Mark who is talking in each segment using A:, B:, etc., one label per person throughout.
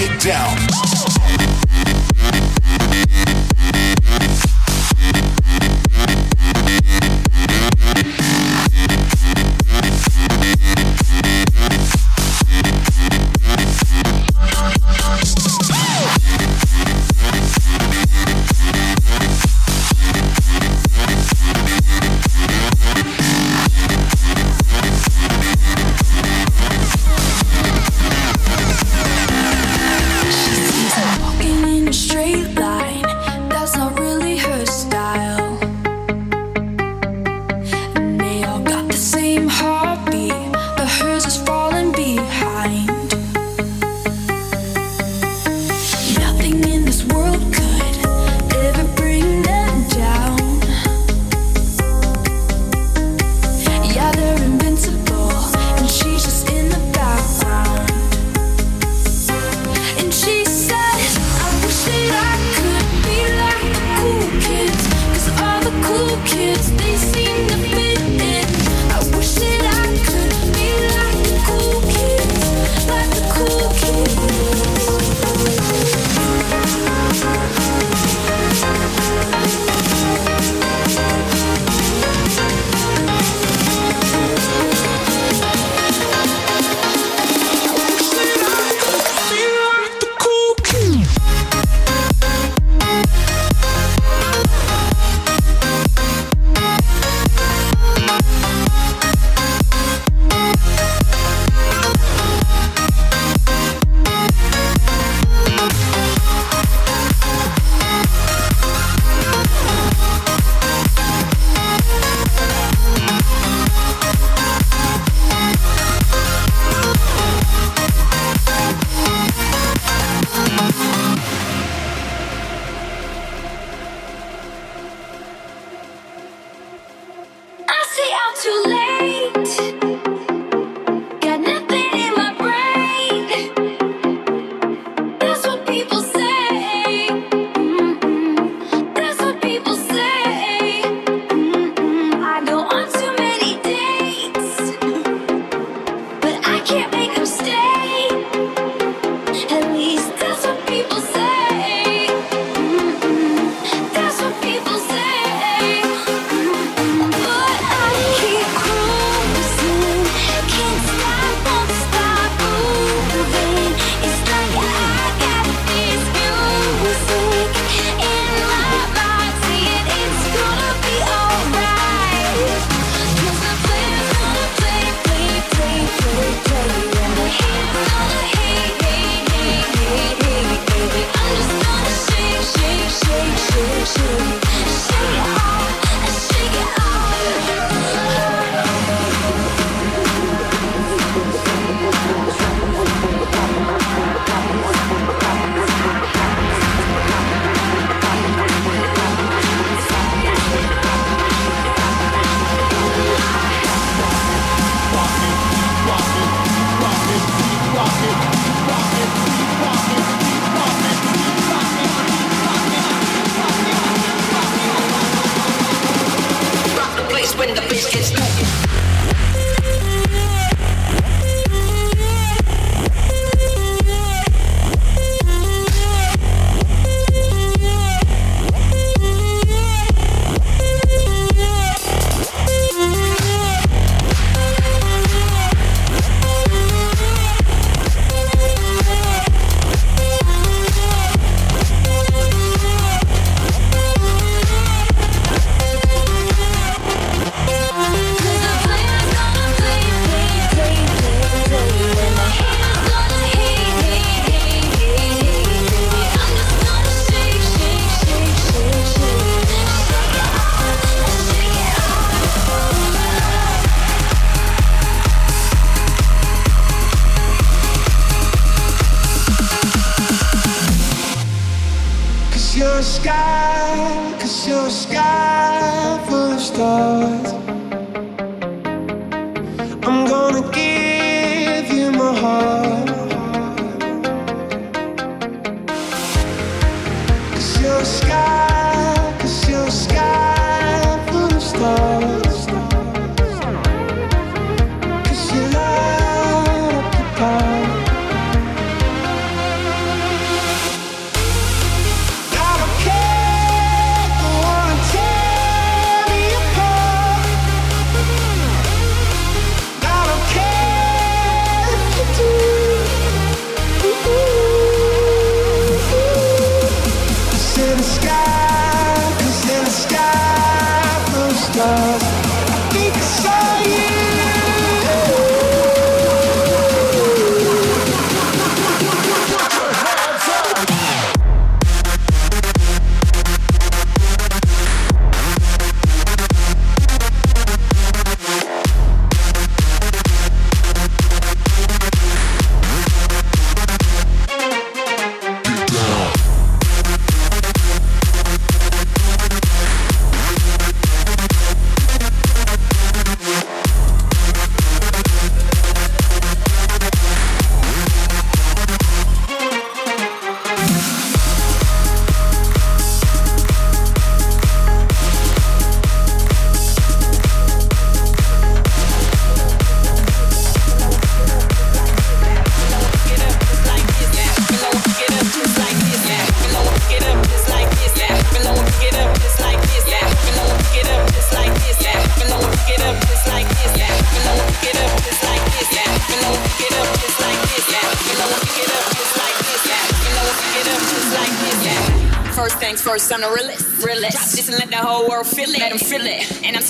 A: Get down.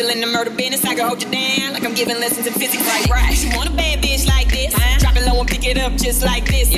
B: still in the murder business. I can hold you down like I'm giving lessons in physics. Right, right? You want a bad bitch like this? Huh? Drop it low and pick it up just like this.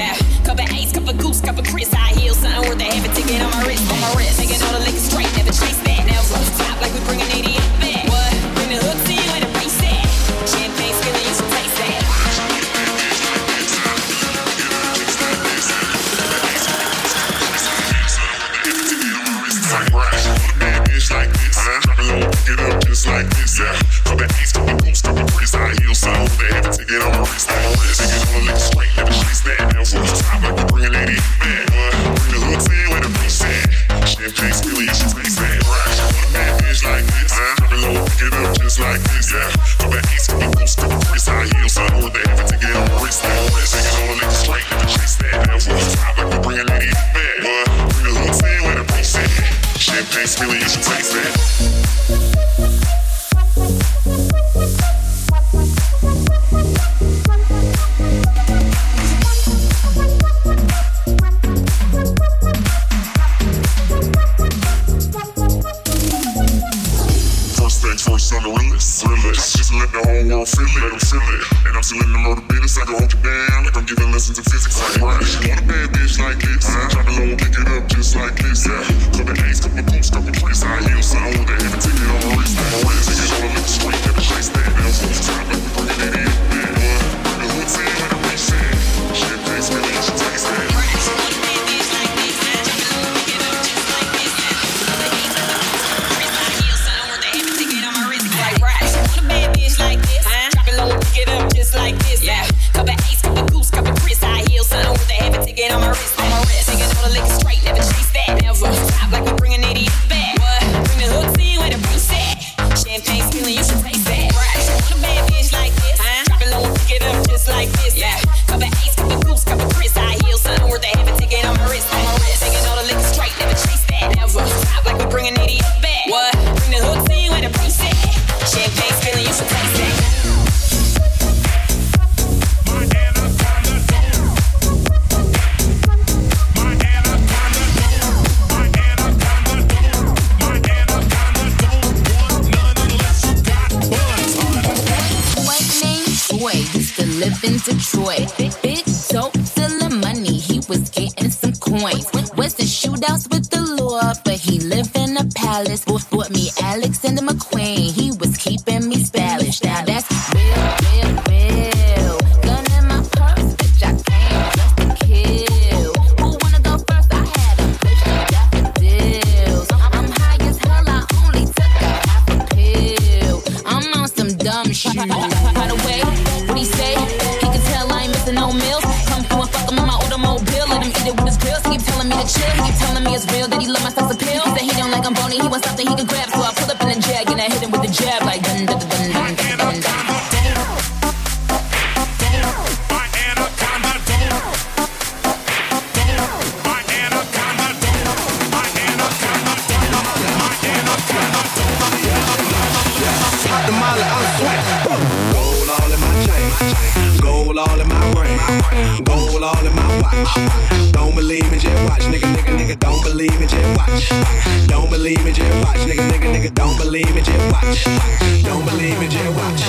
C: don't
D: believe me, just watch.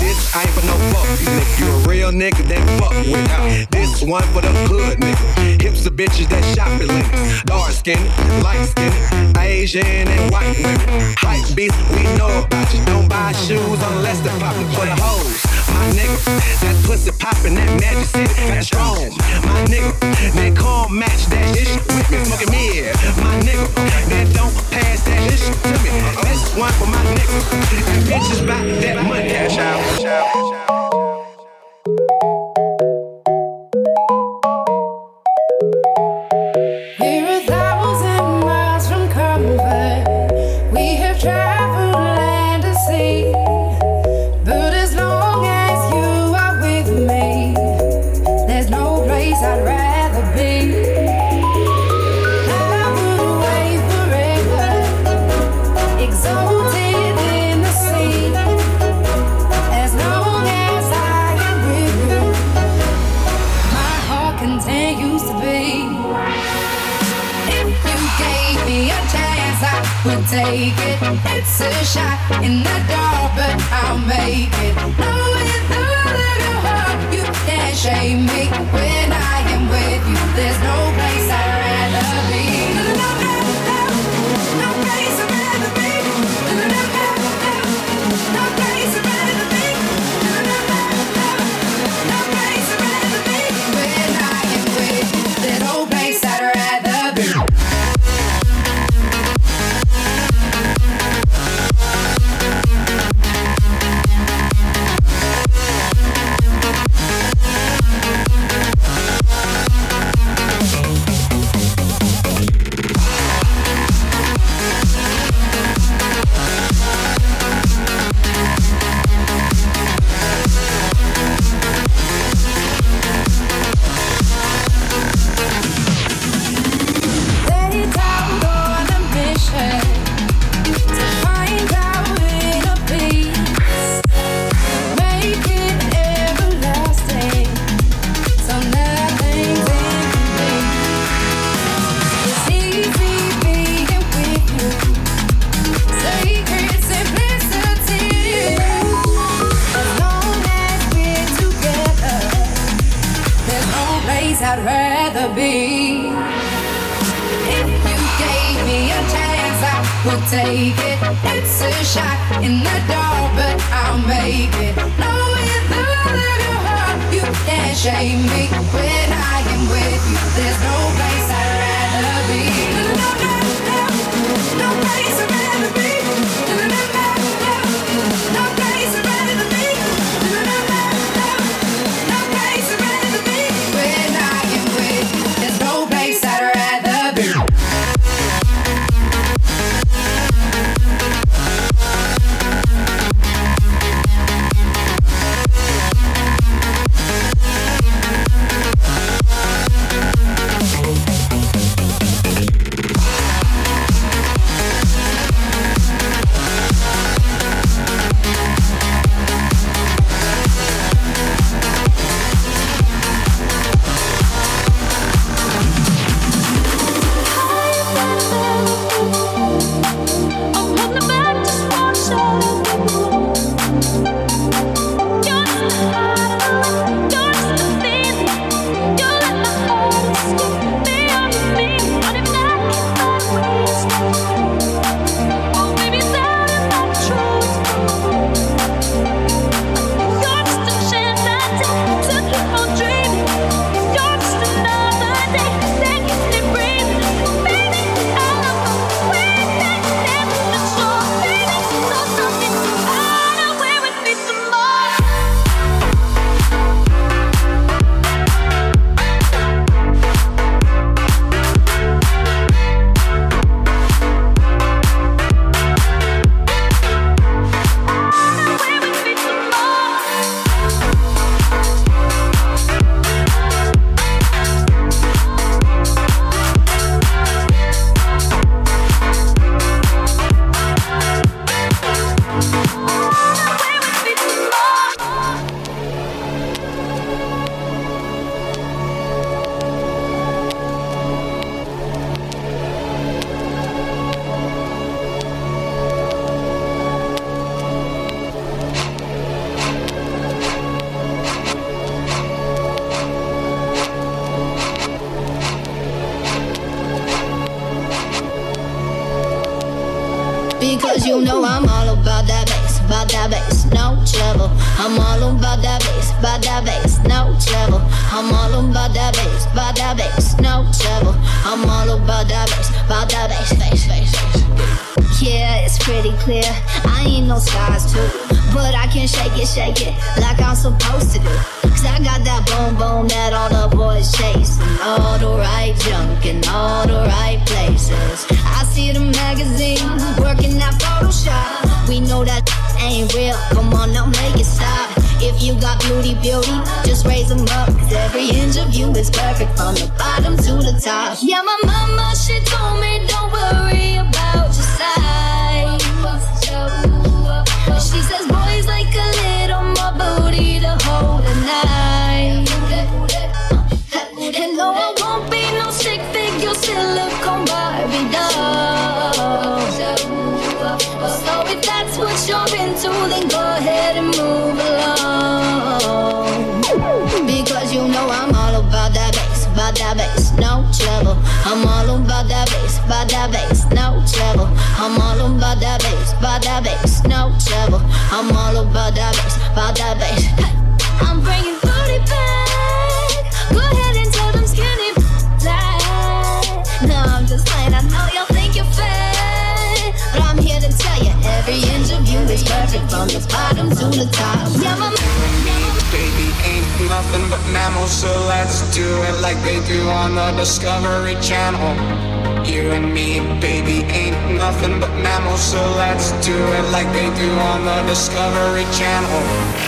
D: This I ain't for no fuck, nigga. You a real nigga, then fuck with without. This one for the hood, nigga. Hips of bitches that shopping links. Dark skin, light skin, Asian and white women. Hype beast, we know about you. Don't buy shoes unless they're popular for the hoes my nigga. That pussy poppin', that magic shit, that strong, my nigga. That calm match, that shit with me, smoking me, my nigga. That don't pass that shit to me. That's one for my nigga. And bitches bout that money, cash out.
E: shot in the dark, but I'll make it.
F: is perfect from the bottom to the top. Never
G: Baby ain't nothing but mammals, so let's do it like they do on the Discovery Channel. You and me, baby, ain't nothing but mammals, so let's do it like they do on the Discovery Channel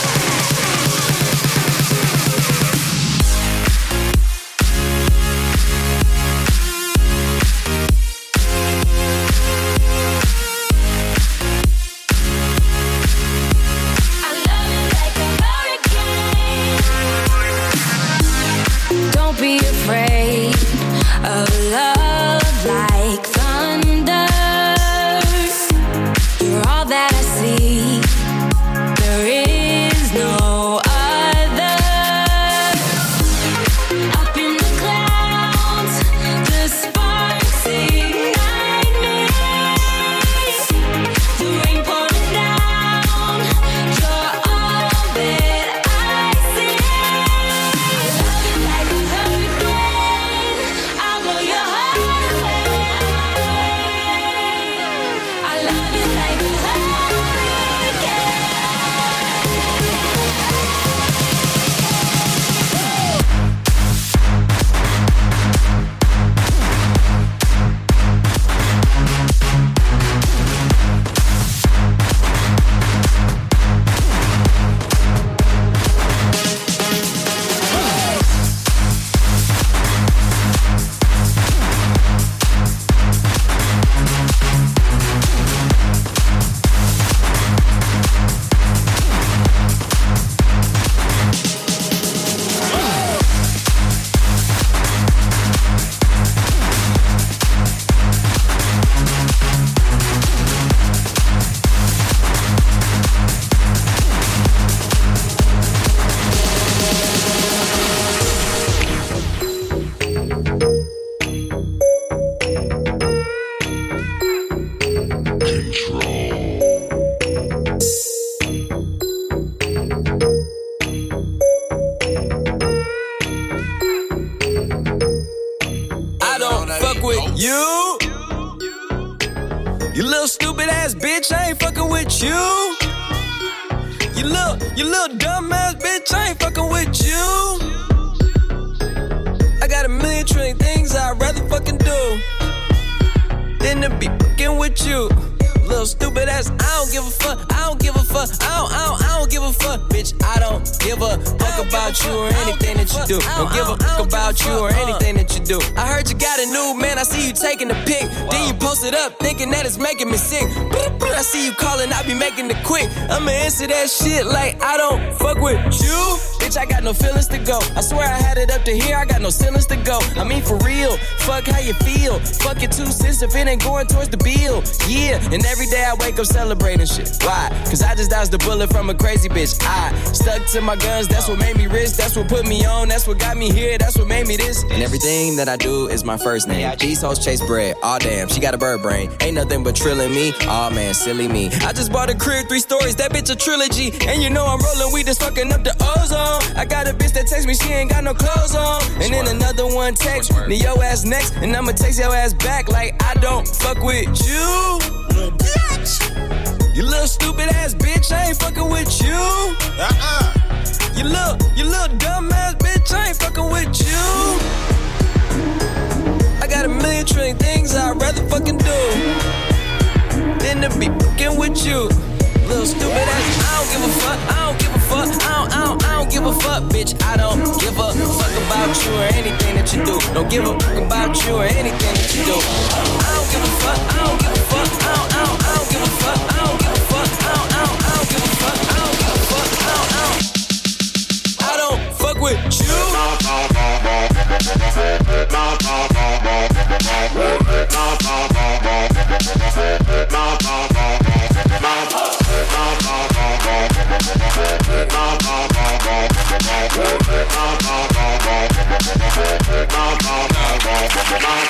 H: Making me sick. I see you calling, I be making it quick. I'ma answer that shit like I don't no feelings to go. I swear I had it up to here, I got no ceilings to go. I mean, for real, fuck how you feel. Fuck it two cents if it ain't going towards the bill. Yeah, and every day I wake up celebrating shit. Why? Cause I just dodged a bullet from a crazy bitch. I stuck to my guns, that's what made me rich. That's what put me on, that's what got me here, that's what made me this. And everything that I do is my first name. These hoes chase bread. Aw, damn, she got a bird brain. Ain't nothing but trilling me. Aw, man, silly me. I just bought a crib, three stories, that bitch a trilogy. And you know I'm rolling weed, just fucking up the ozone. I got a bitch that texts me, she ain't got no clothes on. And then another one text me yo ass next, and I'ma text your ass back like I don't fuck with you. Little bitch. You little stupid ass bitch, I ain't fucking with you. Uh-uh. You little, you little dumb ass bitch, I ain't fucking with you. I got a million trillion things I'd rather fucking do than to be fucking with you. Little stupid ass, I don't give a fuck, I don't give give a fuck, bitch. I don't give a fuck about you or anything that you do. Don't give a fuck about you or anything that you do. I don't give a fuck, I don't give a fuck, I don't, I don't, I don't give a fuck, I don't give a fuck, I don't, I don't, I don't give a fuck, I don't give a fuck, I don't, I don't. I don't fuck with you. I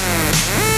I: What?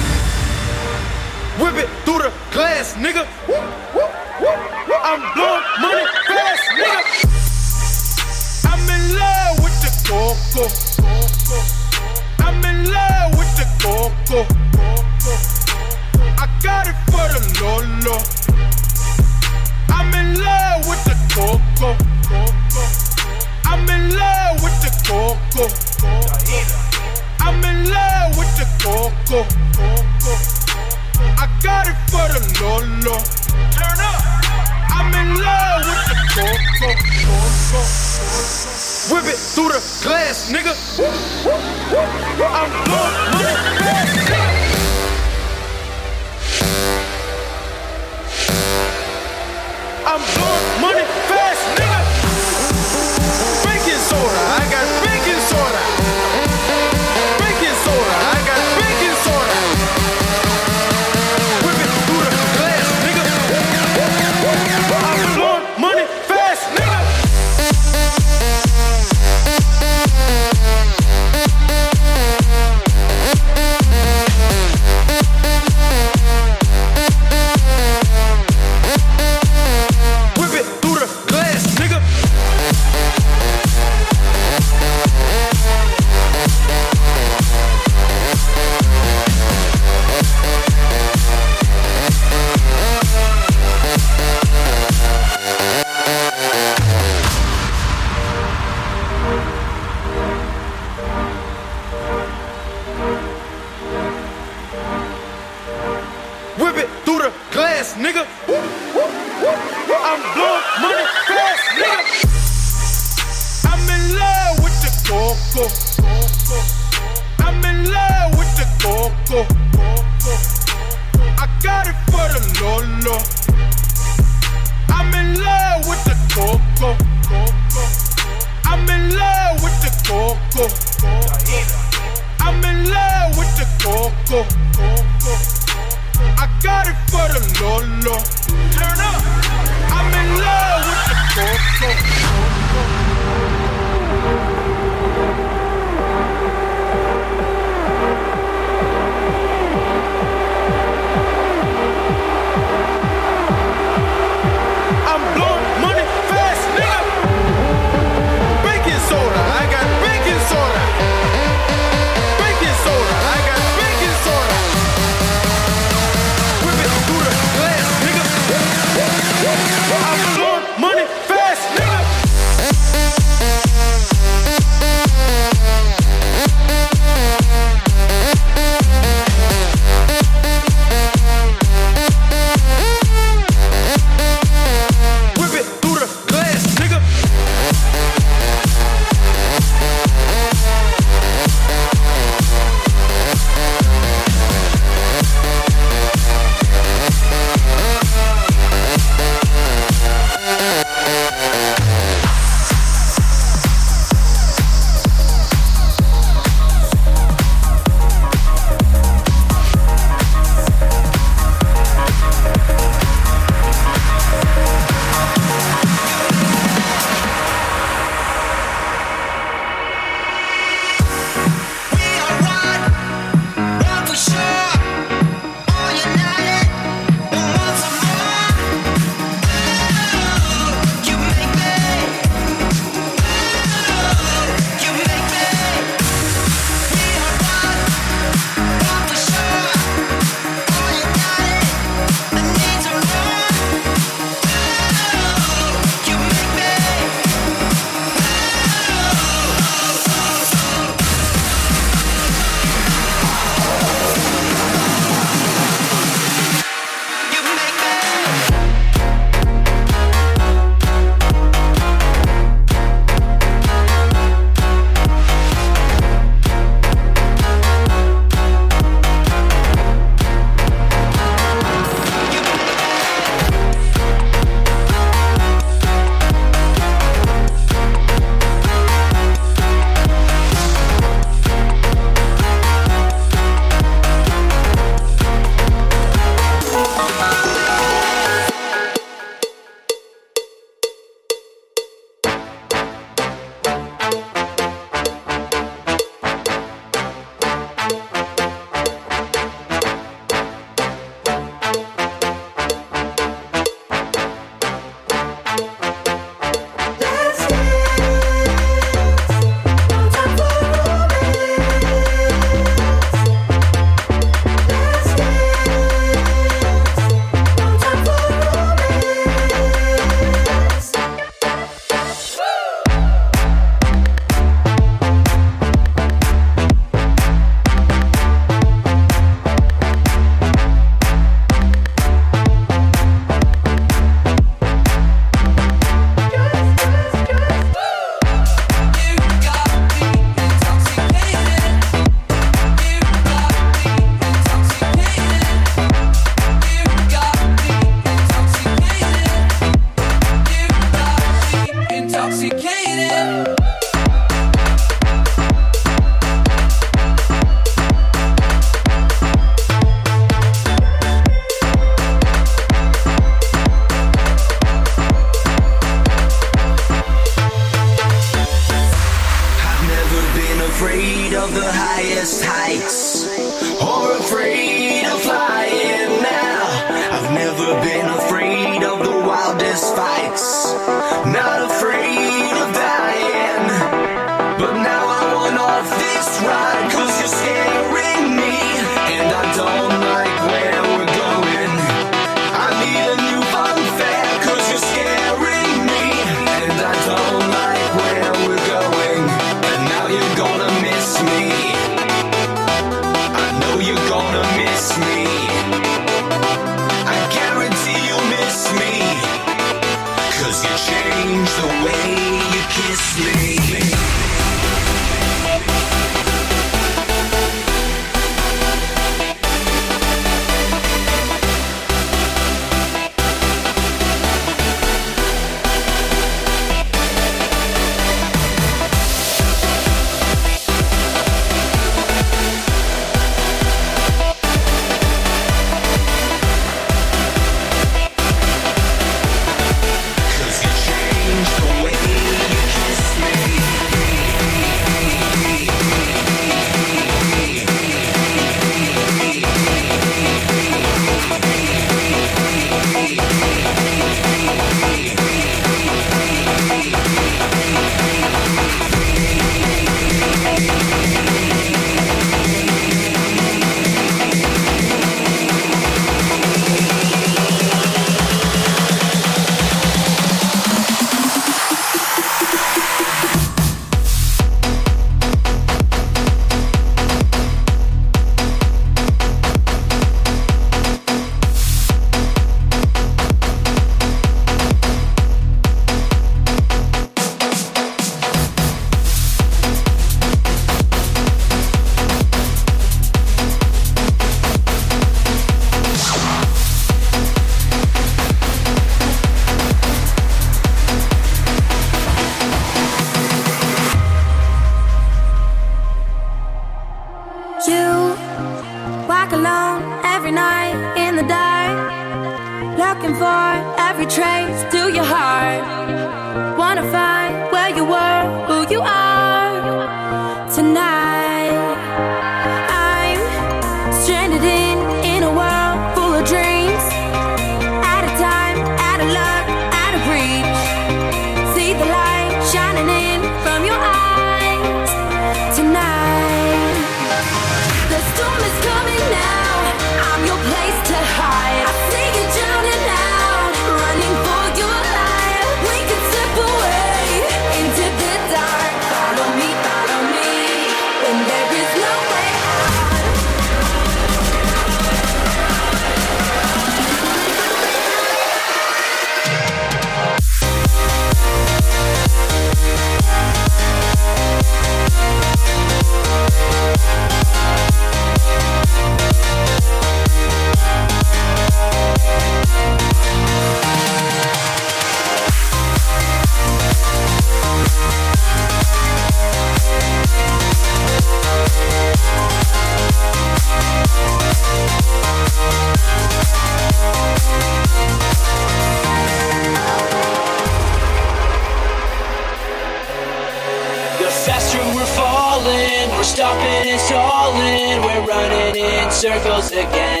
J: Circles again.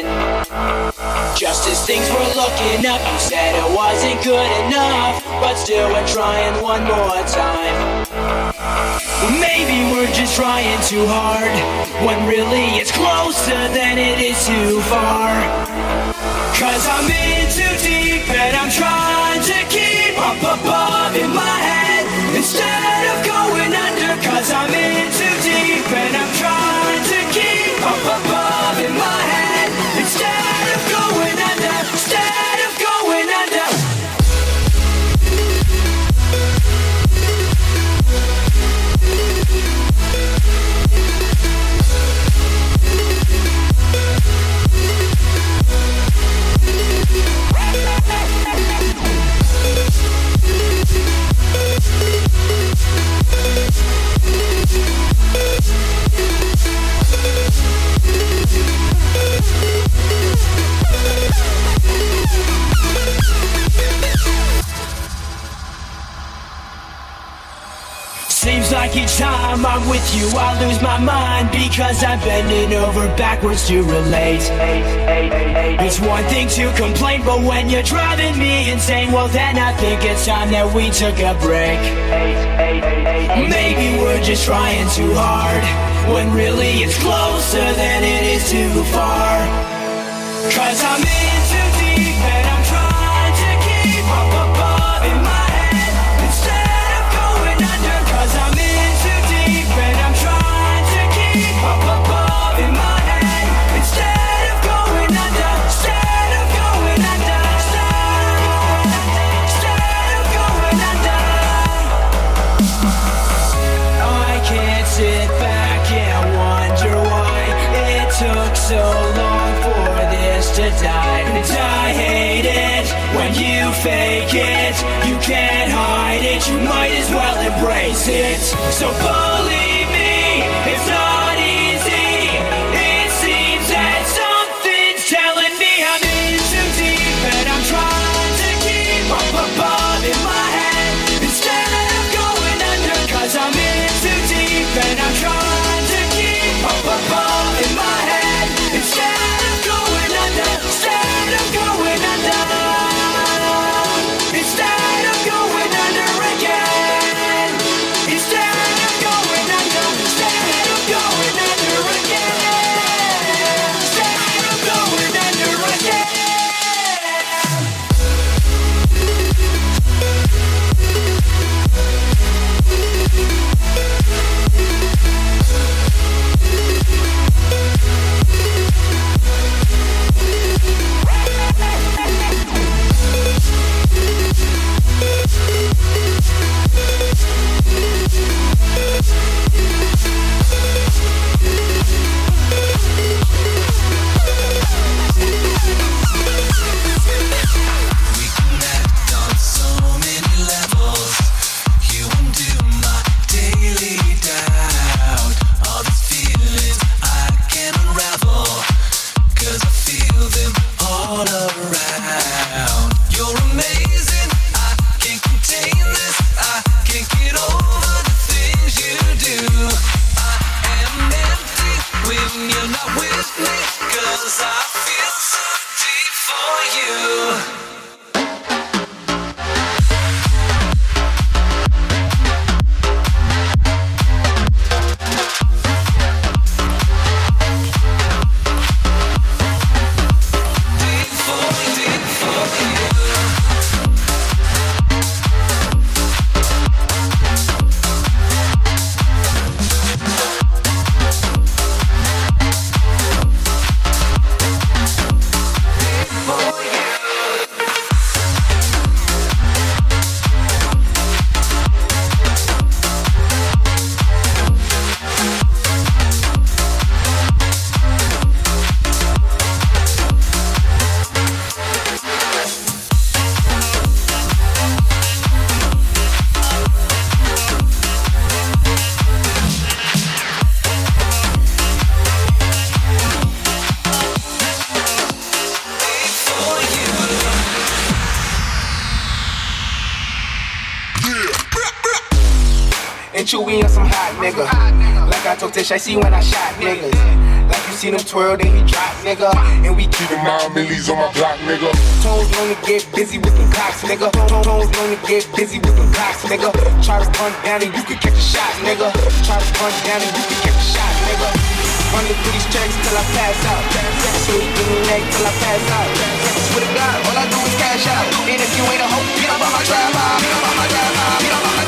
J: Just as things were looking up, you said it wasn't good enough. But still, we're trying one more time. Maybe we're just trying too hard. When really it's closer than it is too far. Cause I'm in too deep and I'm trying to keep up above in my head instead of going under. Cause I'm in too deep and I'm head like each time I'm with you, I lose my mind because I'm bending over backwards to relate. It's one thing to complain, but when you're driving me insane, well, then I think it's time that we took a break. Maybe we're just trying too hard when really it's closer than it is too far. Cause I'm in I hate it when you fake it. You can't hide it, you might as well embrace it. So believe
D: Like I see when I shot niggas. Like you seen him twirl, then he drop, nigga. And we keep
B: Keeping my millies on my block, nigga.
D: toes known to get busy with them cocks, nigga. Toes known to get busy with them cocks, nigga. Try to run down and you can catch a shot, nigga. Try to run down and you can catch a shot, nigga. Running through these checks till I pass out. Sweet in the neck till I pass out. Swear to God, all I do is cash out. And if you ain't a hoe, get up on my drive out. Get up on my drive out. Get up on my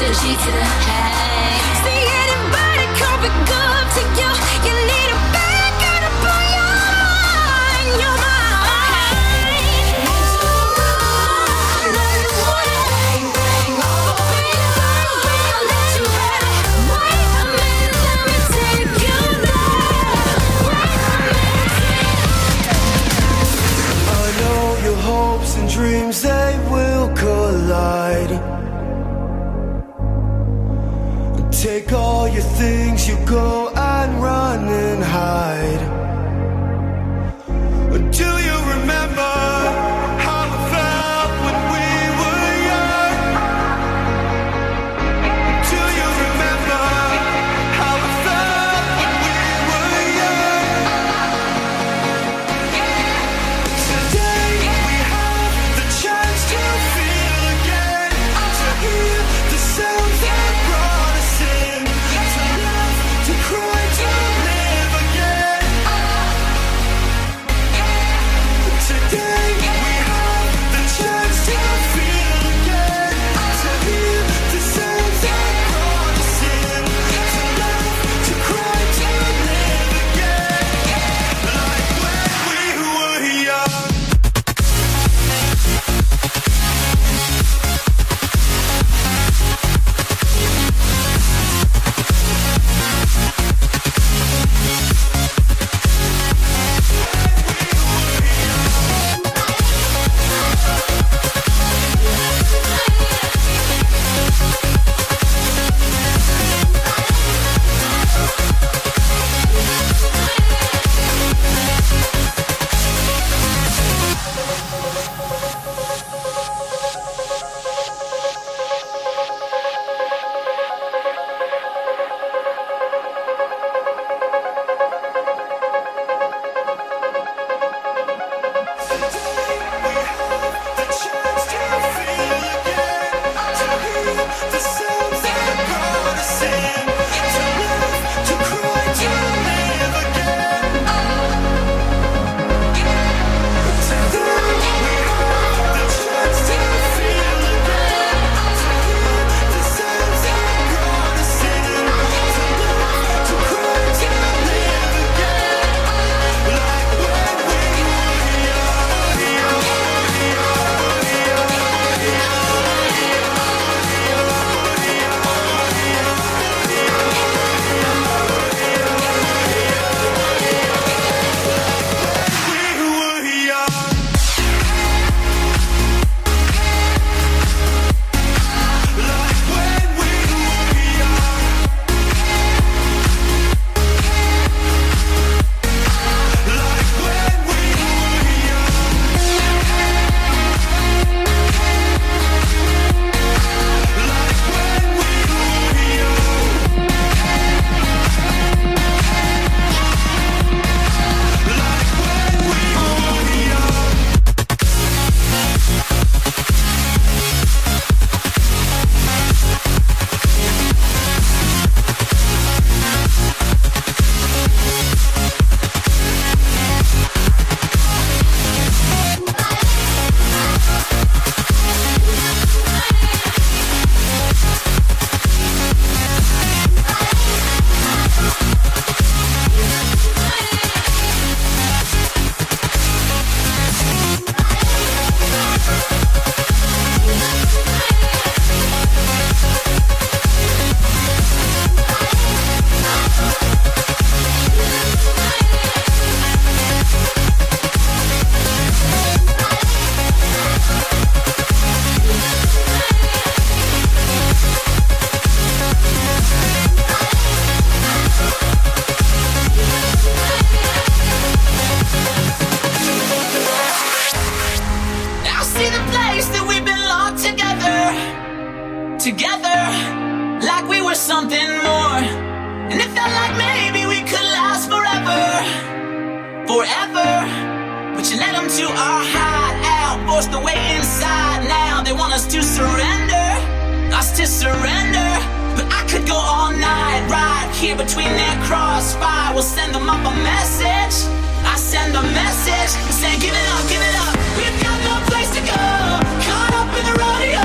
K: See
F: anybody coming up to you?
L: to
J: our hideout, forced the inside now. They want us to surrender, us to surrender. But I could go all night, right here between their crossfire. We'll send them up a message. I send a message, saying, give it up, give it up. We've got no place to go. Caught up in the rodeo.